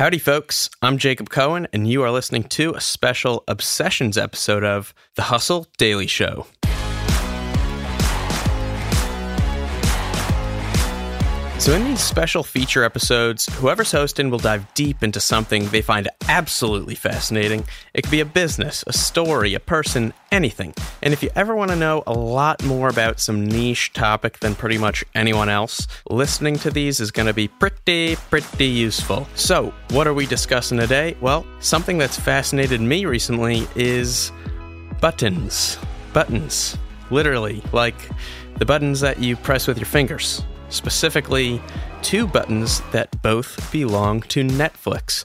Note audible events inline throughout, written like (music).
Howdy, folks. I'm Jacob Cohen, and you are listening to a special Obsessions episode of The Hustle Daily Show. So, in these special feature episodes, whoever's hosting will dive deep into something they find absolutely fascinating. It could be a business, a story, a person, anything. And if you ever want to know a lot more about some niche topic than pretty much anyone else, listening to these is going to be pretty, pretty useful. So, what are we discussing today? Well, something that's fascinated me recently is buttons. Buttons. Literally, like the buttons that you press with your fingers specifically two buttons that both belong to Netflix.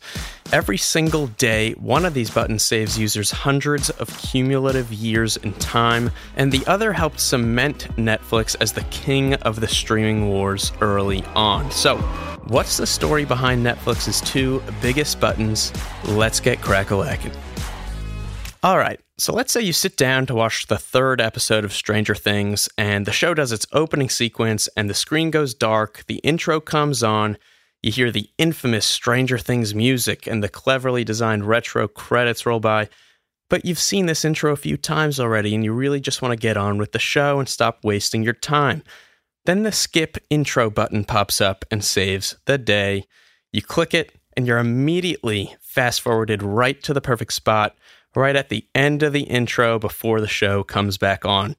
Every single day, one of these buttons saves users hundreds of cumulative years in time, and the other helped cement Netflix as the king of the streaming wars early on. So, what's the story behind Netflix's two biggest buttons? Let's get crack-a-lackin'. All right, so let's say you sit down to watch the third episode of Stranger Things, and the show does its opening sequence, and the screen goes dark, the intro comes on, you hear the infamous Stranger Things music, and the cleverly designed retro credits roll by. But you've seen this intro a few times already, and you really just want to get on with the show and stop wasting your time. Then the skip intro button pops up and saves the day. You click it, and you're immediately fast forwarded right to the perfect spot right at the end of the intro before the show comes back on.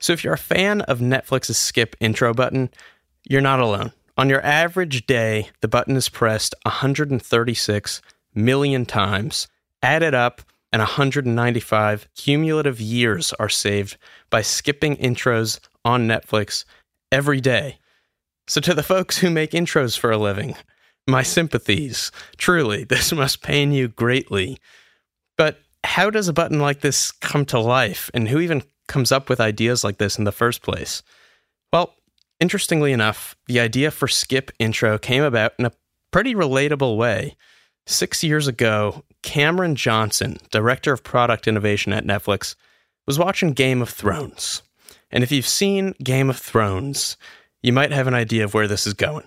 So if you're a fan of Netflix's skip intro button, you're not alone. On your average day, the button is pressed 136 million times. Added up, and 195 cumulative years are saved by skipping intros on Netflix every day. So, to the folks who make intros for a living, my sympathies. Truly, (laughs) this must pain you greatly. But how does a button like this come to life? And who even comes up with ideas like this in the first place? Well, interestingly enough, the idea for Skip Intro came about in a pretty relatable way. Six years ago, Cameron Johnson, director of product innovation at Netflix, was watching Game of Thrones. And if you've seen Game of Thrones, you might have an idea of where this is going.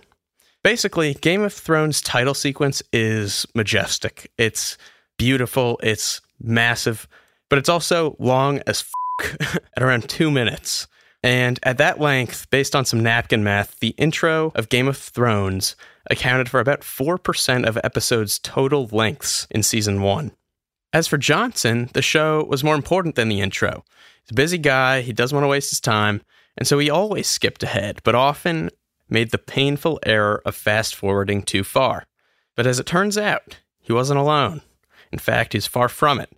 Basically, Game of Thrones title sequence is majestic. It's beautiful, it's massive, but it's also long as f- (laughs) at around two minutes. And at that length, based on some napkin math, the intro of Game of Thrones accounted for about 4% of episodes' total lengths in season one. As for Johnson, the show was more important than the intro. He's a busy guy, he doesn't want to waste his time, and so he always skipped ahead, but often made the painful error of fast forwarding too far. But as it turns out, he wasn't alone. In fact, he's far from it.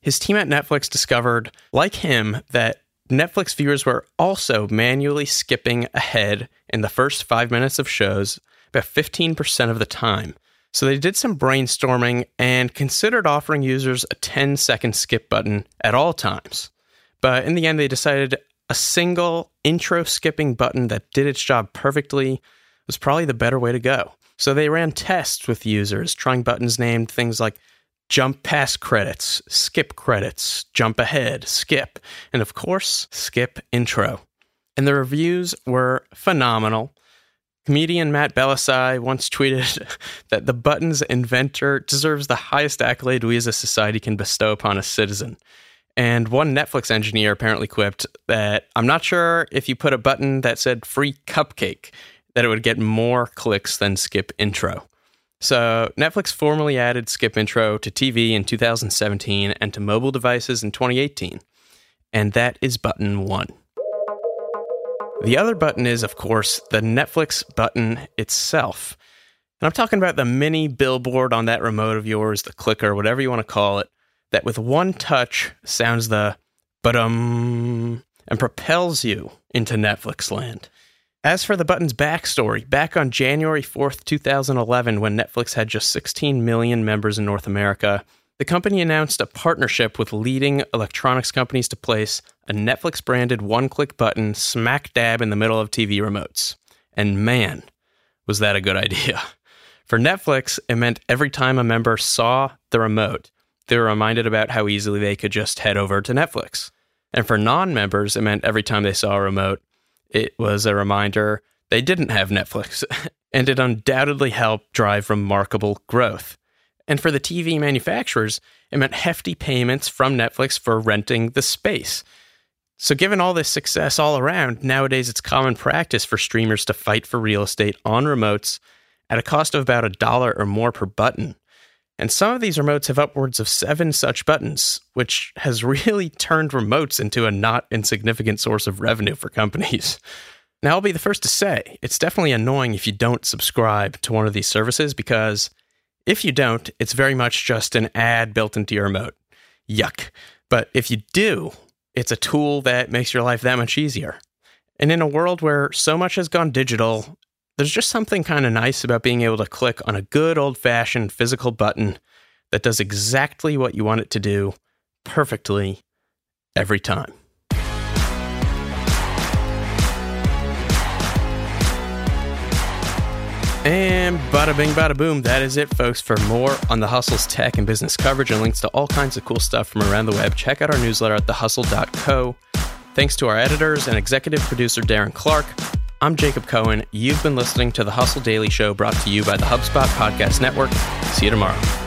His team at Netflix discovered, like him, that Netflix viewers were also manually skipping ahead in the first five minutes of shows about 15% of the time. So they did some brainstorming and considered offering users a 10 second skip button at all times. But in the end, they decided a single intro skipping button that did its job perfectly was probably the better way to go. So they ran tests with users, trying buttons named things like jump past credits, skip credits, jump ahead, skip, and of course, skip intro. And the reviews were phenomenal. Comedian Matt Bellassai once tweeted (laughs) that the button's inventor deserves the highest accolade we as a society can bestow upon a citizen. And one Netflix engineer apparently quipped that I'm not sure if you put a button that said free cupcake, that it would get more clicks than skip intro. So, Netflix formally added Skip Intro to TV in 2017 and to mobile devices in 2018. And that is button one. The other button is, of course, the Netflix button itself. And I'm talking about the mini billboard on that remote of yours, the clicker, whatever you want to call it, that with one touch sounds the but um and propels you into Netflix land. As for the button's backstory, back on January 4th, 2011, when Netflix had just 16 million members in North America, the company announced a partnership with leading electronics companies to place a Netflix branded one click button smack dab in the middle of TV remotes. And man, was that a good idea. (laughs) For Netflix, it meant every time a member saw the remote, they were reminded about how easily they could just head over to Netflix. And for non members, it meant every time they saw a remote, it was a reminder they didn't have Netflix. (laughs) and it undoubtedly helped drive remarkable growth. And for the TV manufacturers, it meant hefty payments from Netflix for renting the space. So, given all this success all around, nowadays it's common practice for streamers to fight for real estate on remotes at a cost of about a dollar or more per button. And some of these remotes have upwards of seven such buttons, which has (laughs) really turned remotes into a not insignificant source of revenue for companies. (laughs) Now, I'll be the first to say it's definitely annoying if you don't subscribe to one of these services because if you don't, it's very much just an ad built into your remote. Yuck. But if you do, it's a tool that makes your life that much easier. And in a world where so much has gone digital, there's just something kind of nice about being able to click on a good old fashioned physical button that does exactly what you want it to do perfectly every time. And bada bing, bada boom. That is it, folks. For more on the Hustle's tech and business coverage and links to all kinds of cool stuff from around the web, check out our newsletter at thehustle.co. Thanks to our editors and executive producer, Darren Clark. I'm Jacob Cohen. You've been listening to the Hustle Daily Show brought to you by the HubSpot Podcast Network. See you tomorrow.